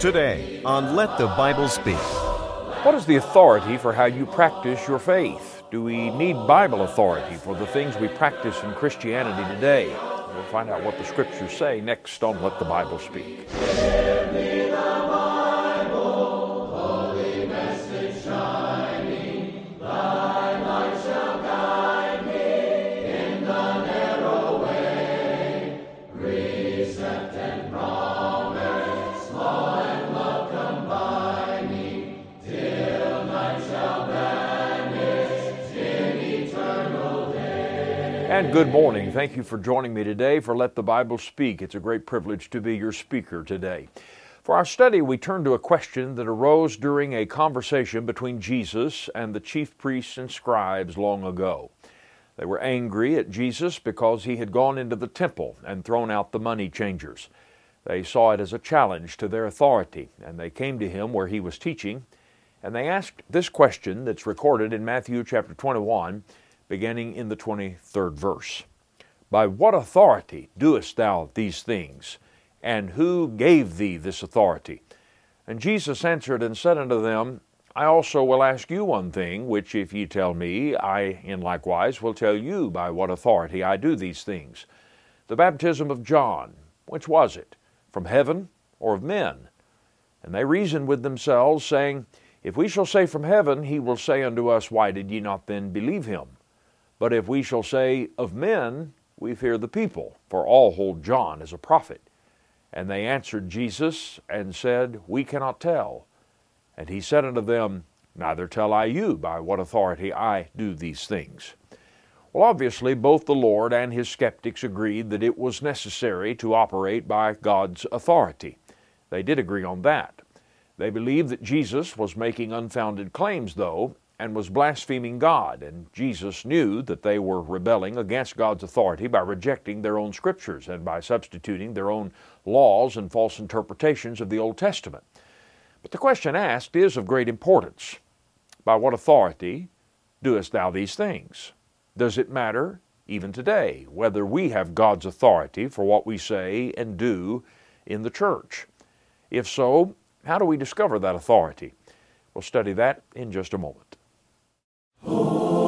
Today on Let the Bible Speak. What is the authority for how you practice your faith? Do we need Bible authority for the things we practice in Christianity today? We'll find out what the scriptures say next on Let the Bible Speak. Good morning. Thank you for joining me today for Let the Bible Speak. It's a great privilege to be your speaker today. For our study, we turn to a question that arose during a conversation between Jesus and the chief priests and scribes long ago. They were angry at Jesus because he had gone into the temple and thrown out the money changers. They saw it as a challenge to their authority, and they came to him where he was teaching, and they asked this question that's recorded in Matthew chapter 21 beginning in the 23rd verse. By what authority doest thou these things? And who gave thee this authority? And Jesus answered and said unto them, I also will ask you one thing, which if ye tell me, I in likewise will tell you by what authority I do these things. The baptism of John, which was it? From heaven or of men? And they reasoned with themselves, saying, If we shall say from heaven, he will say unto us, Why did ye not then believe him? But if we shall say of men, we fear the people, for all hold John as a prophet. And they answered Jesus and said, We cannot tell. And he said unto them, Neither tell I you by what authority I do these things. Well, obviously, both the Lord and his skeptics agreed that it was necessary to operate by God's authority. They did agree on that. They believed that Jesus was making unfounded claims, though, and was blaspheming God. And Jesus knew that they were rebelling against God's authority by rejecting their own scriptures and by substituting their own laws and false interpretations of the Old Testament. But the question asked is of great importance. By what authority doest thou these things? Does it matter, even today, whether we have God's authority for what we say and do in the church? If so, how do we discover that authority? We'll study that in just a moment. The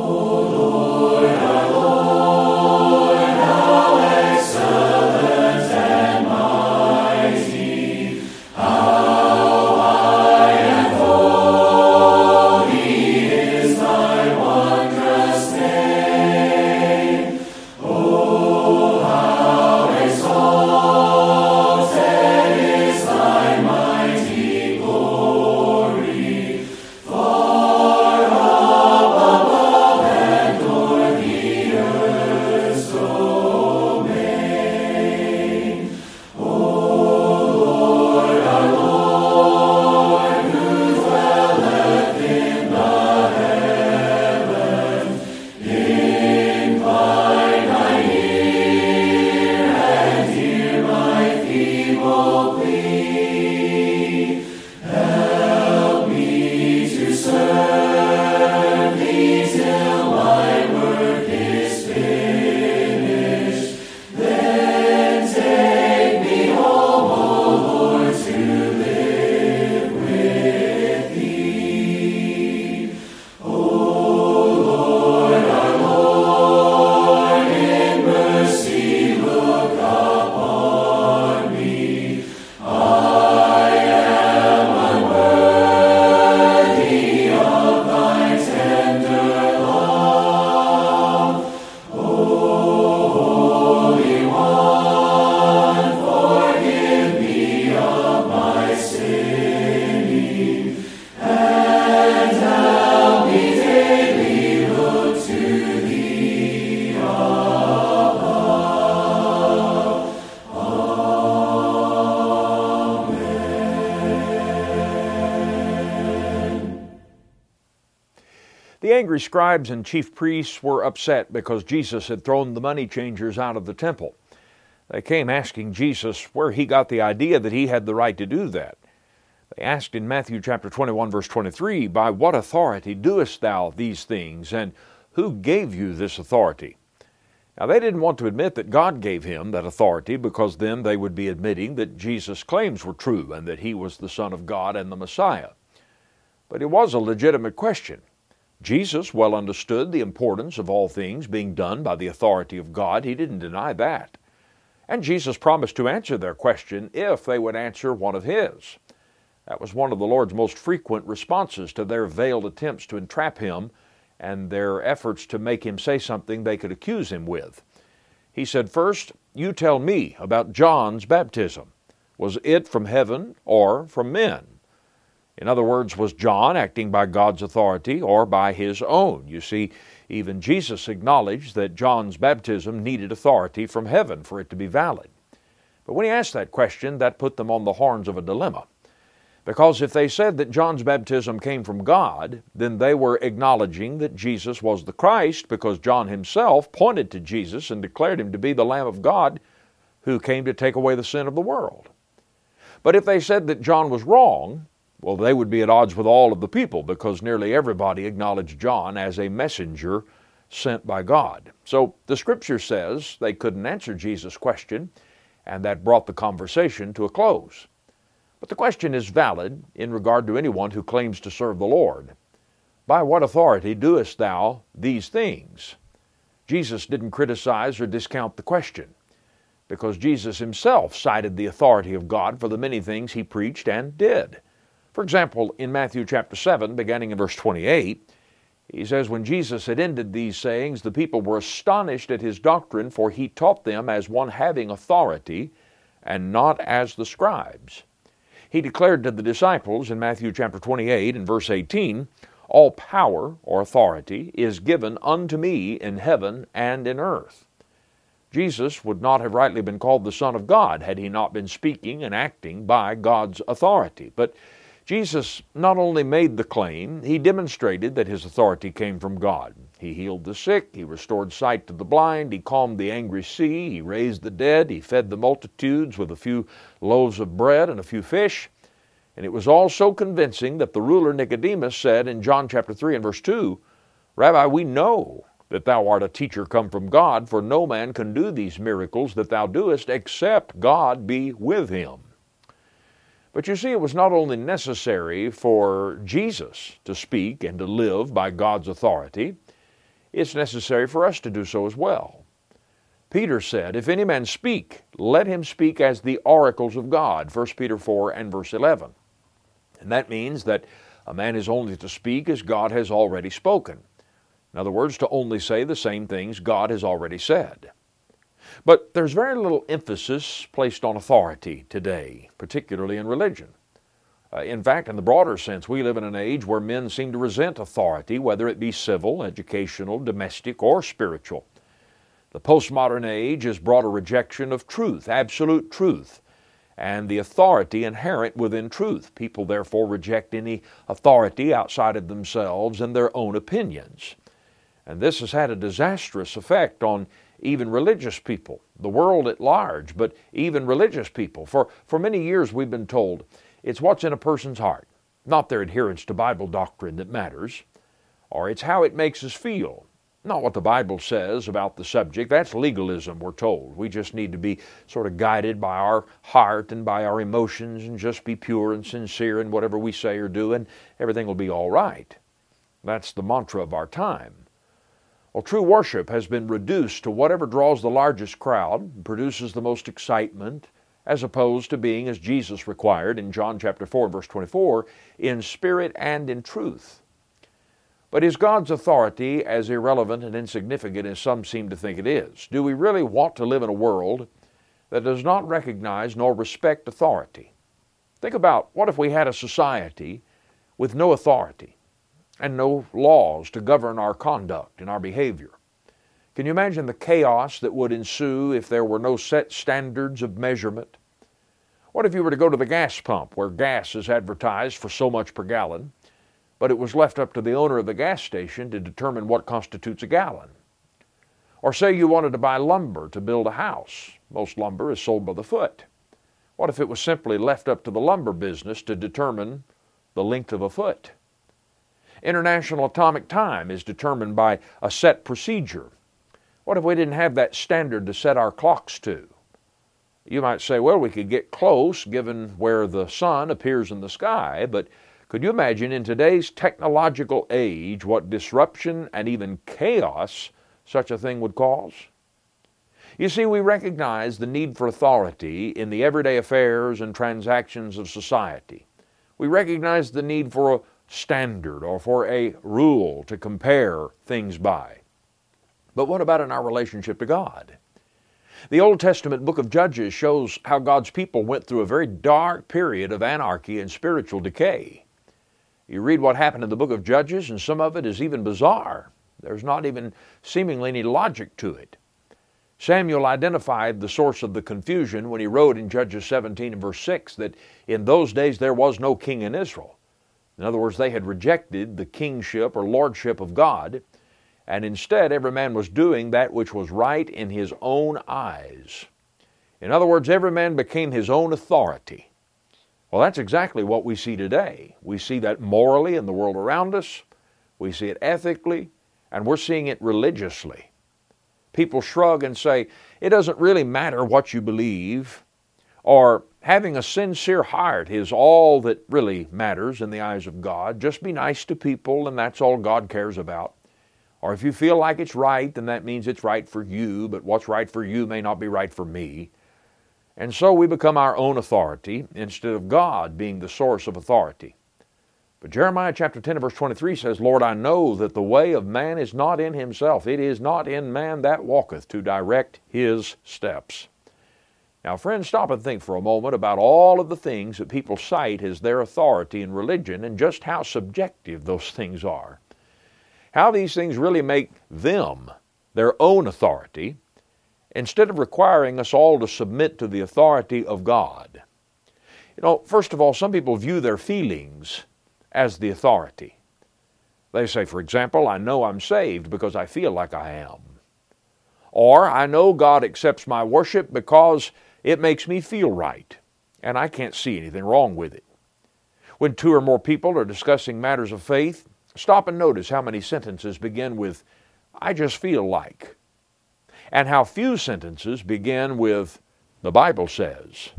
angry scribes and chief priests were upset because Jesus had thrown the money changers out of the temple. They came asking Jesus where he got the idea that he had the right to do that. They asked in Matthew chapter 21 verse 23, "By what authority doest thou these things and who gave you this authority?" Now, they didn't want to admit that God gave him that authority because then they would be admitting that Jesus' claims were true and that he was the Son of God and the Messiah. But it was a legitimate question. Jesus well understood the importance of all things being done by the authority of God. He didn't deny that. And Jesus promised to answer their question if they would answer one of his. That was one of the Lord's most frequent responses to their veiled attempts to entrap him and their efforts to make him say something they could accuse him with. He said, First, you tell me about John's baptism. Was it from heaven or from men? In other words, was John acting by God's authority or by his own? You see, even Jesus acknowledged that John's baptism needed authority from heaven for it to be valid. But when he asked that question, that put them on the horns of a dilemma. Because if they said that John's baptism came from God, then they were acknowledging that Jesus was the Christ because John himself pointed to Jesus and declared him to be the Lamb of God who came to take away the sin of the world. But if they said that John was wrong, well, they would be at odds with all of the people because nearly everybody acknowledged John as a messenger sent by God. So the scripture says they couldn't answer Jesus' question, and that brought the conversation to a close. But the question is valid in regard to anyone who claims to serve the Lord. By what authority doest thou these things? Jesus didn't criticize or discount the question because Jesus himself cited the authority of God for the many things he preached and did. For example, in Matthew chapter 7, beginning in verse 28, he says, When Jesus had ended these sayings, the people were astonished at his doctrine, for he taught them as one having authority, and not as the scribes he declared to the disciples in Matthew chapter 28 and verse 18, All power or authority is given unto me in heaven and in earth. Jesus would not have rightly been called the Son of God had he not been speaking and acting by God's authority. But Jesus not only made the claim, he demonstrated that his authority came from God. He healed the sick, he restored sight to the blind, he calmed the angry sea, he raised the dead, he fed the multitudes with a few loaves of bread and a few fish. And it was all so convincing that the ruler Nicodemus said in John chapter 3 and verse 2, Rabbi, we know that thou art a teacher come from God, for no man can do these miracles that thou doest except God be with him. But you see, it was not only necessary for Jesus to speak and to live by God's authority, it's necessary for us to do so as well. Peter said, If any man speak, let him speak as the oracles of God, 1 Peter 4 and verse 11. And that means that a man is only to speak as God has already spoken. In other words, to only say the same things God has already said. But there's very little emphasis placed on authority today, particularly in religion. Uh, in fact, in the broader sense, we live in an age where men seem to resent authority, whether it be civil, educational, domestic, or spiritual. The postmodern age has brought a rejection of truth, absolute truth, and the authority inherent within truth. People therefore reject any authority outside of themselves and their own opinions. And this has had a disastrous effect on even religious people, the world at large, but even religious people. For, for many years we've been told it's what's in a person's heart, not their adherence to Bible doctrine that matters, or it's how it makes us feel, not what the Bible says about the subject. That's legalism, we're told. We just need to be sort of guided by our heart and by our emotions and just be pure and sincere in whatever we say or do, and everything will be all right. That's the mantra of our time. Well, true worship has been reduced to whatever draws the largest crowd, produces the most excitement, as opposed to being, as Jesus required in John chapter 4, verse 24, in spirit and in truth. But is God's authority as irrelevant and insignificant as some seem to think it is? Do we really want to live in a world that does not recognize nor respect authority? Think about what if we had a society with no authority and no laws to govern our conduct and our behavior? Can you imagine the chaos that would ensue if there were no set standards of measurement? What if you were to go to the gas pump where gas is advertised for so much per gallon, but it was left up to the owner of the gas station to determine what constitutes a gallon? Or say you wanted to buy lumber to build a house. Most lumber is sold by the foot. What if it was simply left up to the lumber business to determine the length of a foot? International atomic time is determined by a set procedure What if we didn't have that standard to set our clocks to? You might say, well, we could get close given where the sun appears in the sky, but could you imagine in today's technological age what disruption and even chaos such a thing would cause? You see, we recognize the need for authority in the everyday affairs and transactions of society. We recognize the need for a standard or for a rule to compare things by. But what about in our relationship to God? The Old Testament book of Judges shows how God's people went through a very dark period of anarchy and spiritual decay. You read what happened in the book of Judges, and some of it is even bizarre. There's not even seemingly any logic to it. Samuel identified the source of the confusion when he wrote in Judges 17 and verse 6 that in those days there was no king in Israel. In other words, they had rejected the kingship or lordship of God and instead every man was doing that which was right in his own eyes. In other words, every man became his own authority. Well, that's exactly what we see today. We see that morally in the world around us, we see it ethically, and we're seeing it religiously. People shrug and say, it doesn't really matter what you believe, or having a sincere heart is all that really matters in the eyes of God. Just be nice to people, and that's all God cares about. Or if you feel like it's right, then that means it's right for you, but what's right for you may not be right for me. And so we become our own authority instead of God being the source of authority. But Jeremiah chapter 10 verse 23 says, Lord, I know that the way of man is not in himself. It is not in man that walketh to direct his steps. Now, friends, stop and think for a moment about all of the things that people cite as their authority in religion and just how subjective those things are how these things really make them their own authority instead of requiring us all to submit to the authority of God. You know, first of all, some people view their feelings as the authority. They say, for example, I know I'm saved because I feel like I am. Or I know God accepts my worship because it makes me feel right, and I can't see anything wrong with it. When two or more people are discussing matters of faith, Stop and notice how many sentences begin with, I just feel like, and how few sentences begin with, the Bible says.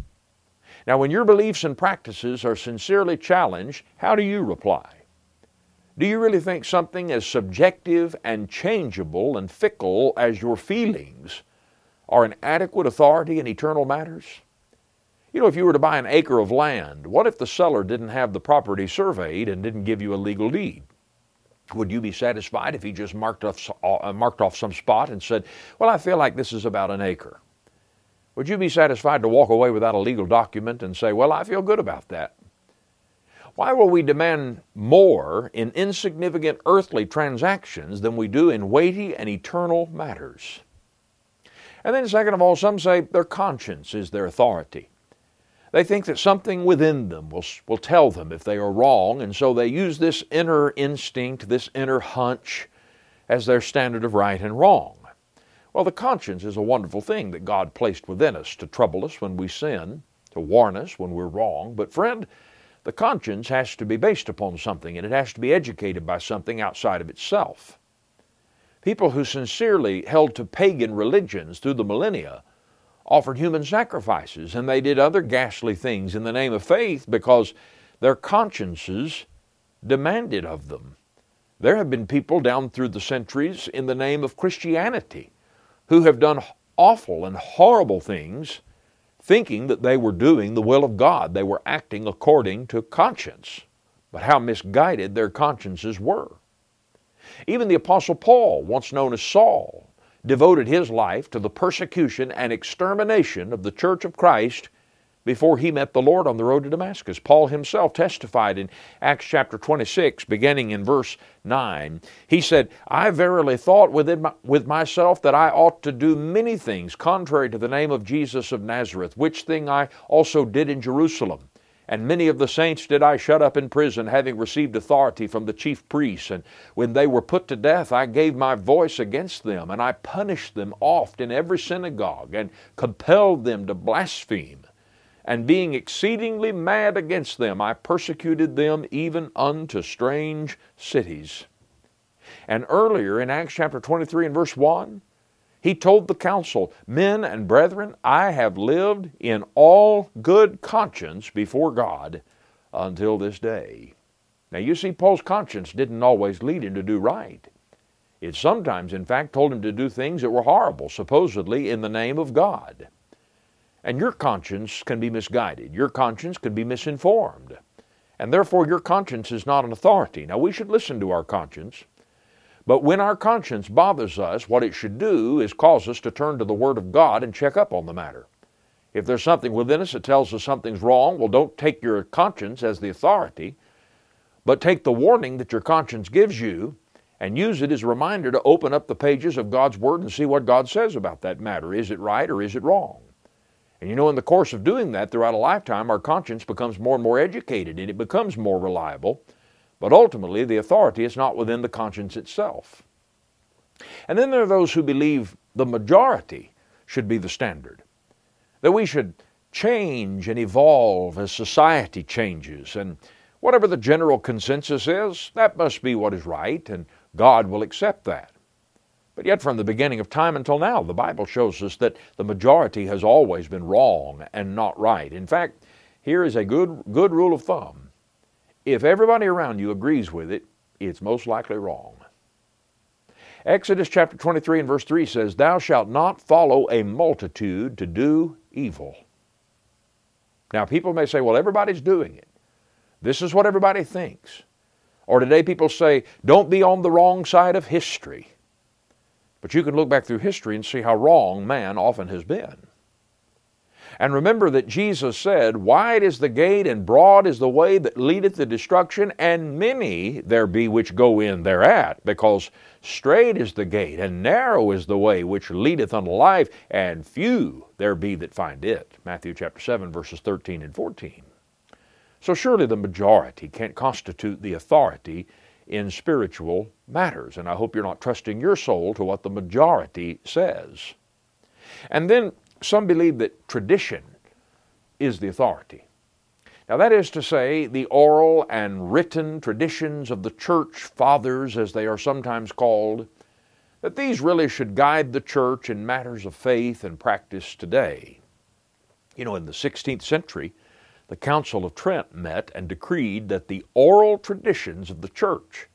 Now, when your beliefs and practices are sincerely challenged, how do you reply? Do you really think something as subjective and changeable and fickle as your feelings are an adequate authority in eternal matters? You know, if you were to buy an acre of land, what if the seller didn't have the property surveyed and didn't give you a legal deed? Would you be satisfied if he just marked off, uh, marked off some spot and said, Well, I feel like this is about an acre? Would you be satisfied to walk away without a legal document and say, Well, I feel good about that? Why will we demand more in insignificant earthly transactions than we do in weighty and eternal matters? And then, second of all, some say their conscience is their authority. They think that something within them will, will tell them if they are wrong, and so they use this inner instinct, this inner hunch, as their standard of right and wrong. Well, the conscience is a wonderful thing that God placed within us to trouble us when we sin, to warn us when we're wrong. But, friend, the conscience has to be based upon something, and it has to be educated by something outside of itself. People who sincerely held to pagan religions through the millennia offered human sacrifices and they did other ghastly things in the name of faith because their consciences demanded of them. There have been people down through the centuries in the name of Christianity who have done awful and horrible things thinking that they were doing the will of God. They were acting according to conscience. But how misguided their consciences were. Even the Apostle Paul, once known as Saul, devoted his life to the persecution and extermination of the church of Christ before he met the Lord on the road to Damascus. Paul himself testified in Acts chapter 26, beginning in verse 9. He said, I verily thought within my, with myself that I ought to do many things contrary to the name of Jesus of Nazareth, which thing I also did in Jerusalem. And many of the saints did I shut up in prison, having received authority from the chief priests. And when they were put to death, I gave my voice against them, and I punished them oft in every synagogue, and compelled them to blaspheme. And being exceedingly mad against them, I persecuted them even unto strange cities. And earlier in Acts chapter 23 and verse 1, He told the council, Men and brethren, I have lived in all good conscience before God until this day. Now you see, Paul's conscience didn't always lead him to do right. It sometimes, in fact, told him to do things that were horrible, supposedly in the name of God. And your conscience can be misguided. Your conscience can be misinformed. And therefore, your conscience is not an authority. Now, we should listen to our conscience. But when our conscience bothers us, what it should do is cause us to turn to the Word of God and check up on the matter. If there's something within us that tells us something's wrong, well, don't take your conscience as the authority, but take the warning that your conscience gives you and use it as a reminder to open up the pages of God's Word and see what God says about that matter. Is it right or is it wrong? And you know, in the course of doing that throughout a lifetime, our conscience becomes more and more educated and it becomes more reliable. But ultimately, the authority is not within the conscience itself. And then there are those who believe the majority should be the standard, that we should change and evolve as society changes, and whatever the general consensus is, that must be what is right, and God will accept that. But yet, from the beginning of time until now, the Bible shows us that the majority has always been wrong and not right. In fact, here is a good, good rule of thumb if everybody around you agrees with it, it's most likely wrong. Exodus chapter 23 and verse 3 says, Thou shalt not follow a multitude to do evil. Now, people may say, Well, everybody's doing it. This is what everybody thinks. Or today people say, Don't be on the wrong side of history. But you can look back through history and see how wrong man often has been. And remember that Jesus said, Wide is the gate and broad is the way that leadeth to destruction, and many there be which go in thereat, because strait is the gate and narrow is the way which leadeth unto life, and few there be that find it. Matthew chapter 7, verses 13 and 14. So surely the majority can't constitute the authority in spiritual matters, and I hope you're not trusting your soul to what the majority says. And then some believe that tradition is the authority. Now, that is to say, the oral and written traditions of the church fathers, as they are sometimes called, that these really should guide the church in matters of faith and practice today. You know, in the 16th century, the Council of Trent met and decreed that the oral traditions of the church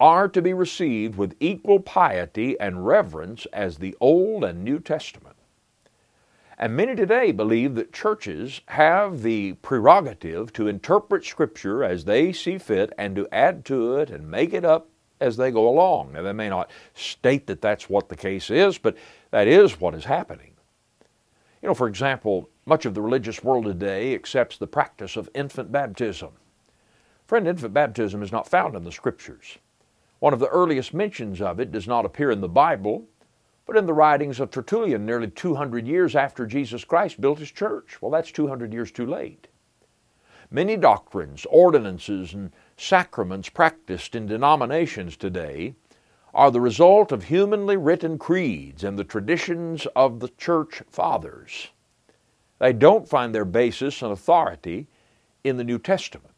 are to be received with equal piety and reverence as the Old and New Testament. And many today believe that churches have the prerogative to interpret Scripture as they see fit and to add to it and make it up as they go along. Now, they may not state that that's what the case is, but that is what is happening. You know, for example, much of the religious world today accepts the practice of infant baptism. Friend, infant baptism is not found in the Scriptures. One of the earliest mentions of it does not appear in the Bible, but in the writings of Tertullian, nearly 200 years after Jesus Christ built his church. Well, that's 200 years too late. Many doctrines, ordinances, and sacraments practiced in denominations today are the result of humanly written creeds and the traditions of the church fathers. They don't find their basis and authority in the New Testament.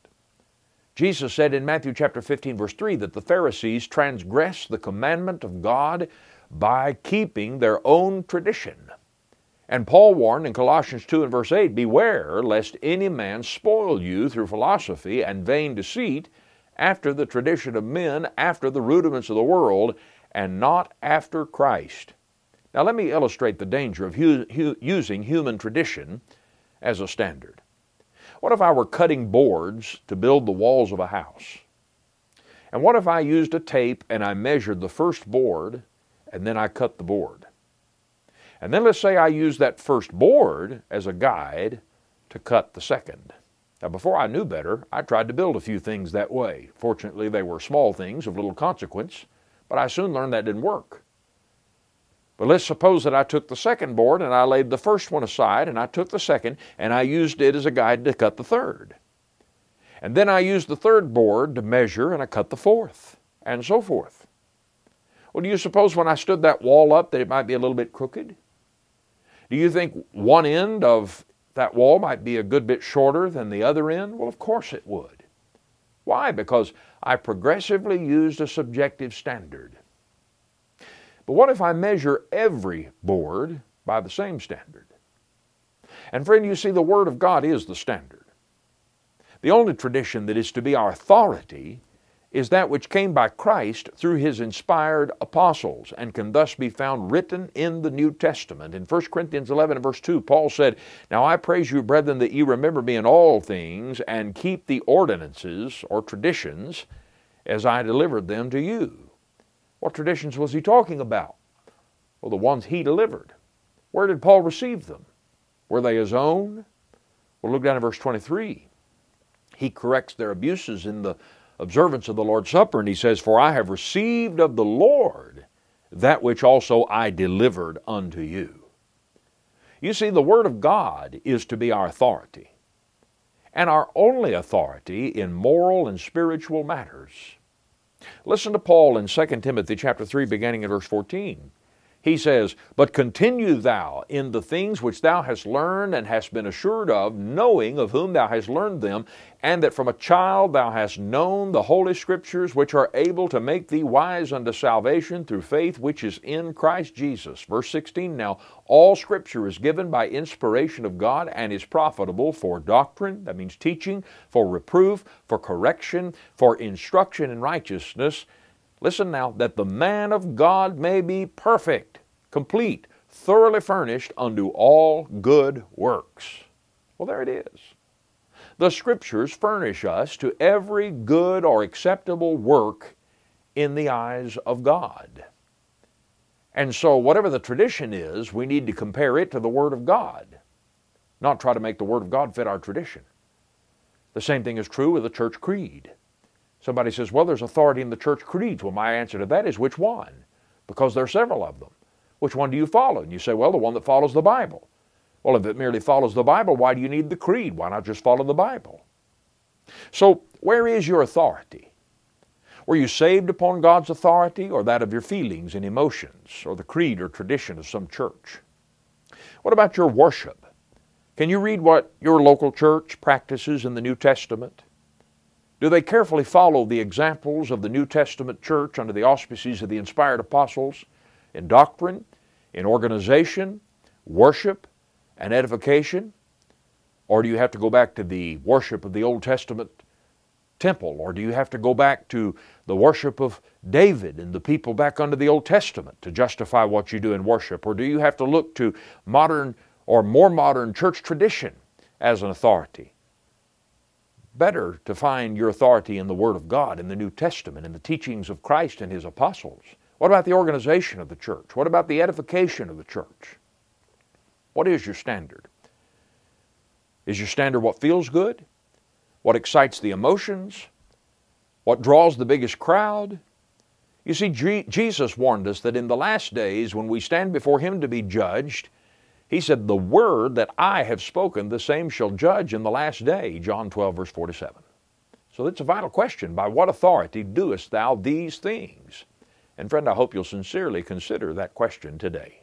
Jesus said in Matthew chapter 15 verse 3 that the Pharisees transgressed the commandment of God by keeping their own tradition. And Paul warned in Colossians 2 and verse 8 Beware lest any man spoil you through philosophy and vain deceit, after the tradition of men, after the rudiments of the world, and not after Christ. Now, let me illustrate the danger of hu- hu- using human tradition as a standard. What if I were cutting boards to build the walls of a house? And what if I used a tape and I measured the first board and then I cut the board. And then let's say I use that first board as a guide to cut the second. Now, before I knew better, I tried to build a few things that way. Fortunately, they were small things of little consequence, but I soon learned that didn't work. But let's suppose that I took the second board and I laid the first one aside and I took the second and I used it as a guide to cut the third. And then I used the third board to measure and I cut the fourth, and so forth. Well, do you suppose when I stood that wall up that it might be a little bit crooked? Do you think one end of that wall might be a good bit shorter than the other end? Well, of course it would. Why? Because I progressively used a subjective standard. But what if I measure every board by the same standard? And friend, you see, the Word of God is the standard. The only tradition that is to be our authority is that which came by Christ through his inspired apostles and can thus be found written in the New Testament. In 1 Corinthians 11 and verse 2, Paul said, Now I praise you, brethren, that ye remember me in all things and keep the ordinances or traditions as I delivered them to you. What traditions was he talking about? Well, the ones he delivered. Where did Paul receive them? Were they his own? Well, look down at verse 23. He corrects their abuses in the observance of the Lord's Supper, and he says, For I have received of the Lord that which also I delivered unto you. You see, the Word of God is to be our authority, and our only authority in moral and spiritual matters. Listen to Paul in 2 Timothy chapter 3, beginning at verse 14 he says, But continue thou in the things which thou hast learned and hast been assured of, knowing of whom thou hast learned them, and that from a child thou hast known the Holy Scriptures, which are able to make thee wise unto salvation through faith which is in Christ Jesus. Verse 16 Now, all Scripture is given by inspiration of God and is profitable for doctrine, that means teaching, for reproof, for correction, for instruction in righteousness Listen now, that the man of God may be perfect, complete, thoroughly furnished unto all good works. Well, there it is. The Scriptures furnish us to every good or acceptable work in the eyes of God. And so, whatever the tradition is, we need to compare it to the Word of God, not try to make the Word of God fit our tradition. The same thing is true with the church creed. Somebody says, well, there's authority in the church creeds. Well, my answer to that is which one? Because there are several of them. Which one do you follow? And you say, well, the one that follows the Bible. Well, if it merely follows the Bible, why do you need the creed? Why not just follow the Bible? So, where is your authority? Were you saved upon God's authority or that of your feelings and emotions or the creed or tradition of some church? What about your worship? Can you read what your local church practices in the New Testament? Do they carefully follow the examples of the New Testament church under the auspices of the inspired apostles in doctrine, in organization, worship, and edification? Or do you have to go back to the worship of the Old Testament temple? Or do you have to go back to the worship of David and the people back under the Old Testament to justify what you do in worship? Or do you have to look to modern or more modern church tradition as an authority? Better to find your authority in the Word of God, in the New Testament, in the teachings of Christ and His apostles. What about the organization of the church? What about the edification of the church? What is your standard? Is your standard what feels good? What excites the emotions? What draws the biggest crowd? You see, Jesus warned us that in the last days, when we stand before Him to be judged, he said, The word that I have spoken, the same shall judge in the last day. John 12, verse 47. So it's a vital question. By what authority doest thou these things? And friend, I hope you'll sincerely consider that question today.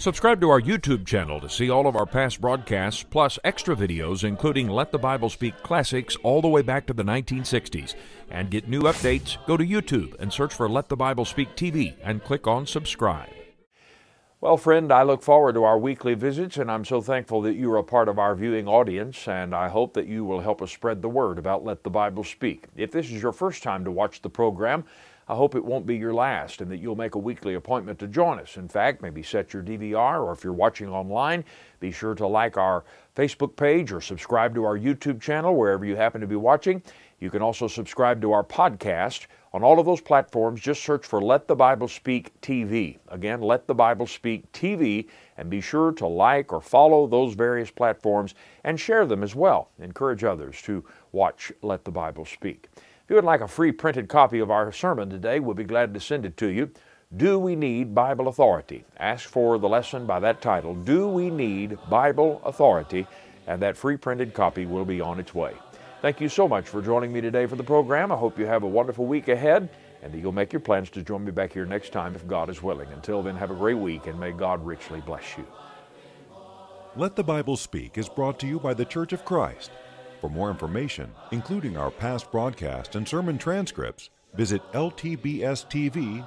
Subscribe to our YouTube channel to see all of our past broadcasts, plus extra videos, including Let the Bible Speak classics all the way back to the 1960s. And get new updates, go to YouTube and search for Let the Bible Speak TV and click on subscribe. Well, friend, I look forward to our weekly visits, and I'm so thankful that you are a part of our viewing audience, and I hope that you will help us spread the word about Let the Bible Speak. If this is your first time to watch the program, I hope it won't be your last and that you'll make a weekly appointment to join us. In fact, maybe set your DVR, or if you're watching online, be sure to like our Facebook page or subscribe to our YouTube channel wherever you happen to be watching. You can also subscribe to our podcast. On all of those platforms, just search for Let the Bible Speak TV. Again, Let the Bible Speak TV, and be sure to like or follow those various platforms and share them as well. Encourage others to watch Let the Bible Speak. You would like a free printed copy of our sermon today, we'll be glad to send it to you. Do we need Bible authority? Ask for the lesson by that title, Do we need Bible authority? And that free printed copy will be on its way. Thank you so much for joining me today for the program. I hope you have a wonderful week ahead and that you'll make your plans to join me back here next time if God is willing. Until then, have a great week and may God richly bless you. Let the Bible Speak is brought to you by the Church of Christ. For more information, including our past broadcast and sermon transcripts, visit ltbstv.org.